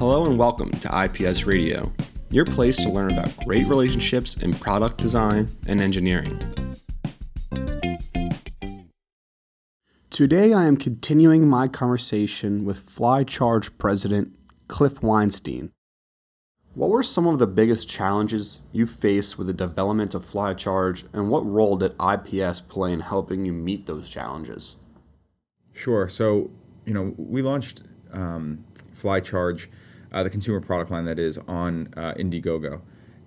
Hello and welcome to IPS Radio, your place to learn about great relationships in product design and engineering. Today I am continuing my conversation with FliCharge President Cliff Weinstein. What were some of the biggest challenges you faced with the development of FliCharge, and what role did IPS play in helping you meet those challenges? Sure. So, you know, we launched um, FliCharge, uh, the consumer product line that is, on uh, Indiegogo.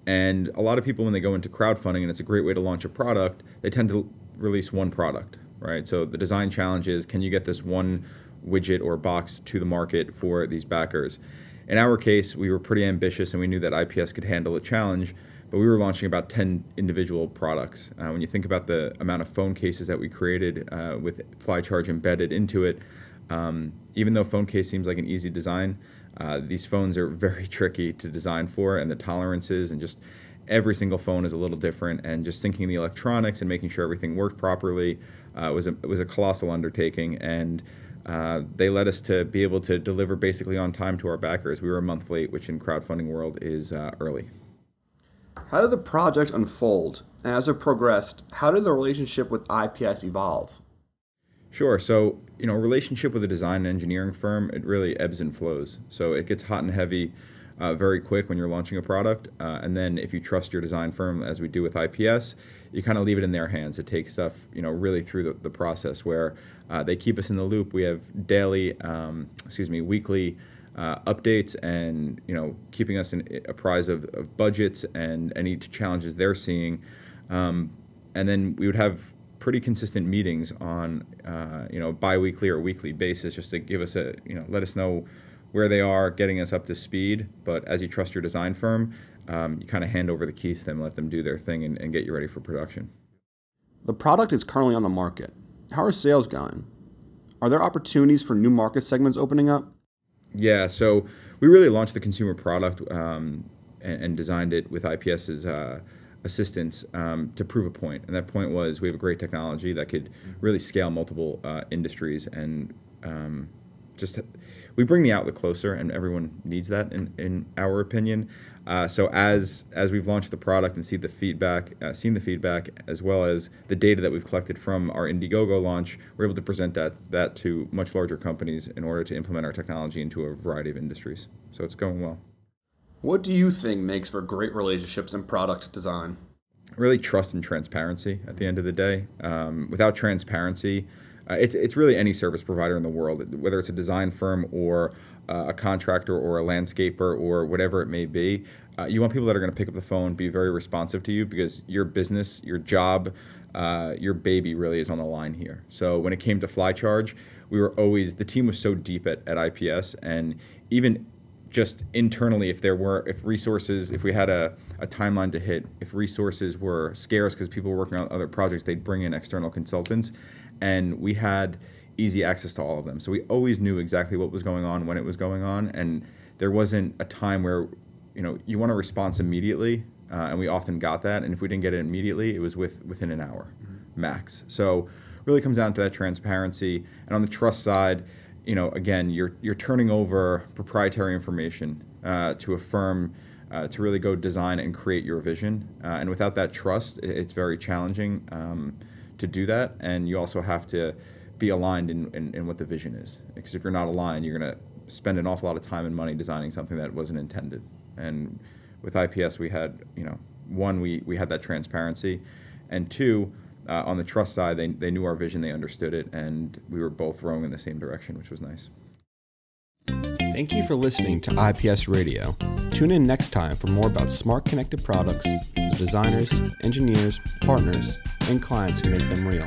And a lot of people, when they go into crowdfunding, and it's a great way to launch a product, they tend to release one product, right? So the design challenge is can you get this one widget or box to the market for these backers? In our case, we were pretty ambitious and we knew that IPS could handle a challenge, but we were launching about 10 individual products. Uh, when you think about the amount of phone cases that we created uh, with FliCharge embedded into it, um, even though phone case seems like an easy design, uh, these phones are very tricky to design for, and the tolerances and just every single phone is a little different. And just syncing the electronics and making sure everything worked properly uh, was a was a colossal undertaking. And uh, they led us to be able to deliver basically on time to our backers. We were a month late, which in crowdfunding world is uh, early. How did the project unfold? And as it progressed, how did the relationship with IPS evolve? Sure. So, you know, relationship with a design and engineering firm, it really ebbs and flows. So it gets hot and heavy uh, very quick when you're launching a product. Uh, and then if you trust your design firm, as we do with IPS, you kind of leave it in their hands. It takes stuff, you know, really through the, the process where uh, they keep us in the loop. We have daily, um, excuse me, weekly uh, updates and you know keeping us in, apprised of, of budgets and any challenges they're seeing. Um, and then we would have pretty consistent meetings on uh, you know biweekly or weekly basis just to give us a you know let us know where they are, getting us up to speed. But as you trust your design firm, um, you kind of hand over the keys to them, let them do their thing, and, and get you ready for production. The product is currently on the market. How are sales going? Are there opportunities for new market segments opening up? Yeah, so we really launched the consumer product um, and, and, designed it with IPS's uh, assistance um, to prove a point. And that point was we have a great technology that could really scale multiple uh, industries and um, just we bring the outlet closer, and everyone needs that in, in our opinion. Uh, so as as we've launched the product and see the feedback, uh, seen the feedback, as well as the data that we've collected from our Indiegogo launch, we're able to present that that to much larger companies in order to implement our technology into a variety of industries. So it's going well. What do you think makes for great relationships in product design? Really, trust and transparency. At the end of the day, um, without transparency, uh, it's it's really any service provider in the world, whether it's a design firm or uh, a contractor or a landscaper or whatever it may be. Uh, you want people that are going to pick up the phone, be very responsive to you because your business, your job, uh, your baby really is on the line here. So when it came to FliCharge, we were always the team was so deep at, at IPS and even just internally if there were if resources if we had a, a timeline to hit if resources were scarce because people were working on other projects they'd bring in external consultants and we had easy access to all of them. So we always knew exactly what was going on when it was going on, and there wasn't a time where you know you want a response immediately, uh, and we often got that. And if we didn't get it immediately, it was with within an hour mm-hmm. max. So really comes down to that transparency, and on the trust side. You know, again, you're you're turning over proprietary information uh, to a firm uh, to really go design and create your vision. Uh, and without that trust, it's very challenging um, to do that. And you also have to be aligned in, in, in what the vision is. Because if you're not aligned, you're going to spend an awful lot of time and money designing something that wasn't intended. And with IPS, we had, you know, one, we, we had that transparency, and two, uh, on the trust side, they, they knew our vision, they understood it, and we were both rowing in the same direction, which was nice. Thank you for listening to IPS Radio. Tune in next time for more about smart connected products, the designers, engineers, partners, and clients who make them real.